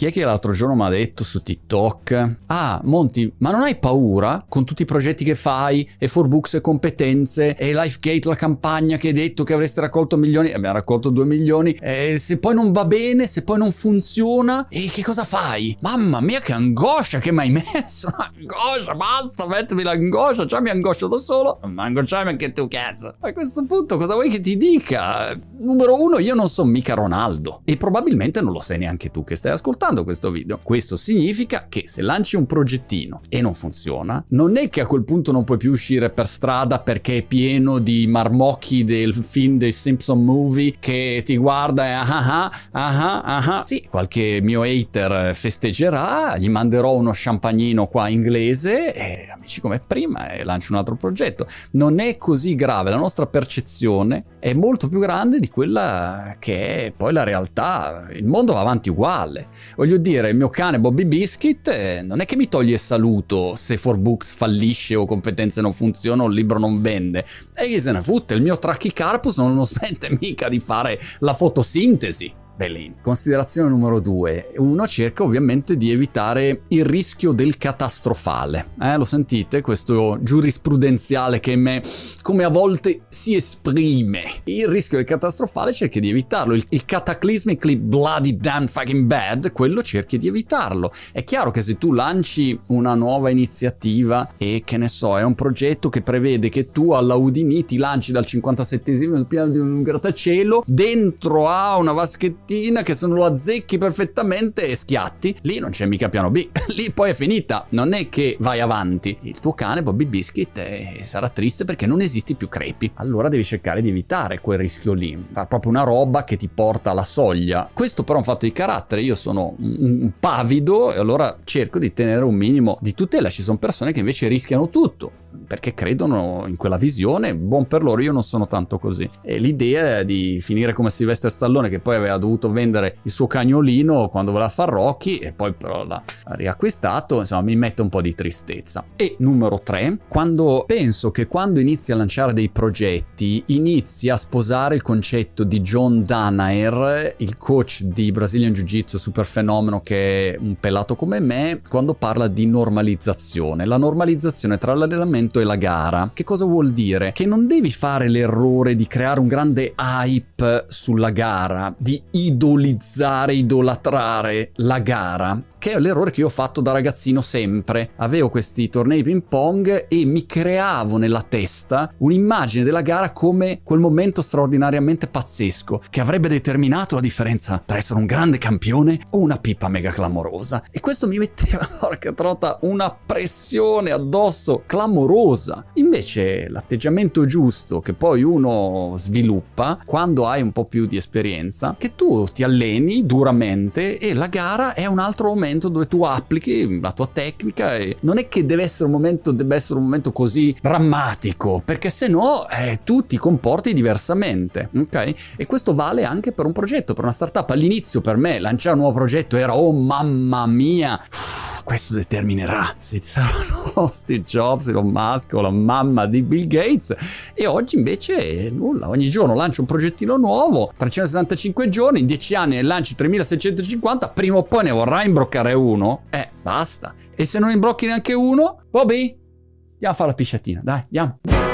Chi è che l'altro giorno mi ha detto su TikTok? Ah, Monti, ma non hai paura con tutti i progetti che fai e Forbooks e competenze e Lifegate, la campagna che hai detto che avreste raccolto milioni? Abbiamo raccolto due milioni. E se poi non va bene, se poi non funziona, e che cosa fai? Mamma mia, che angoscia che mi hai messo! Angoscia, basta, mettimi l'angoscia, già mi angoscio da solo. Ma angosciami anche tu, cazzo. A questo punto, cosa vuoi che ti dica? Numero uno, io non sono mica Ronaldo. E probabilmente non lo sei neanche tu che stai ascoltando questo video. Questo significa che se lanci un progettino e non funziona, non è che a quel punto non puoi più uscire per strada perché è pieno di marmocchi del film dei Simpson Movie che ti guarda e ah ah ah ah ah. Sì, qualche mio hater festeggerà, gli manderò uno champagnino qua inglese e amici come prima e lancio un altro progetto. Non è così grave, la nostra percezione è molto più grande di quella che è poi la realtà. Il mondo va avanti uguale. Voglio dire, il mio cane Bobby Biscuit eh, non è che mi toglie saluto se Forbooks fallisce o competenze non funzionano o il libro non vende. E chi se ne fotte, il mio Trachycarpus non, non smette mica di fare la fotosintesi. Bellin. Considerazione numero due. Uno cerca ovviamente di evitare il rischio del catastrofale. Eh, lo sentite? Questo giurisprudenziale che me, come a volte si esprime. Il rischio del catastrofale cerchi di evitarlo. Il, il cataclysmically bloody damn fucking bad, quello cerchi di evitarlo. È chiaro che se tu lanci una nuova iniziativa e che ne so, è un progetto che prevede che tu alla Udini ti lanci dal 57 piano di un grattacielo dentro a una vaschettina mattina che sono lo azzecchi perfettamente e schiatti, lì non c'è mica piano B, lì poi è finita, non è che vai avanti. Il tuo cane Bobby Biscuit eh, sarà triste perché non esisti più crepi, allora devi cercare di evitare quel rischio lì, fare proprio una roba che ti porta alla soglia. Questo però è un fatto di carattere, io sono un pavido e allora cerco di tenere un minimo di tutela, ci sono persone che invece rischiano tutto perché credono in quella visione, buon per loro, io non sono tanto così. E l'idea di finire come Sylvester Stallone che poi aveva dovuto dovuto vendere il suo cagnolino quando voleva far Rocky e poi però l'ha riacquistato, insomma mi mette un po' di tristezza. E numero 3, quando penso che quando inizi a lanciare dei progetti inizi a sposare il concetto di John Danaher, il coach di Brazilian Jiu-Jitsu super fenomeno che è un pelato come me, quando parla di normalizzazione. La normalizzazione tra l'allenamento e la gara. Che cosa vuol dire? Che non devi fare l'errore di creare un grande hype sulla gara, di idolizzare, idolatrare la gara, che è l'errore che io ho fatto da ragazzino sempre. Avevo questi tornei ping pong e mi creavo nella testa un'immagine della gara come quel momento straordinariamente pazzesco che avrebbe determinato la differenza tra essere un grande campione o una pipa mega clamorosa. E questo mi metteva, porca trota, una pressione addosso clamorosa. Invece l'atteggiamento giusto che poi uno sviluppa quando hai un po' più di esperienza, che tu ti alleni duramente e la gara è un altro momento dove tu applichi la tua tecnica e non è che deve essere un momento, deve essere un momento così drammatico, perché se no eh, tu ti comporti diversamente, ok? E questo vale anche per un progetto, per una startup. All'inizio per me lanciare un nuovo progetto era oh mamma mia, questo determinerà se saranno Steve Jobs, Elon Musk o la mamma di Bill Gates e oggi invece nulla, ogni giorno lancio un progettino nuovo, 365 giorni, in 10 anni ne lanci 3650, prima o poi ne vorrà imbroccare uno, eh basta. E se non imbrocchi neanche uno, Bobby, andiamo a fare la pisciatina, dai, andiamo.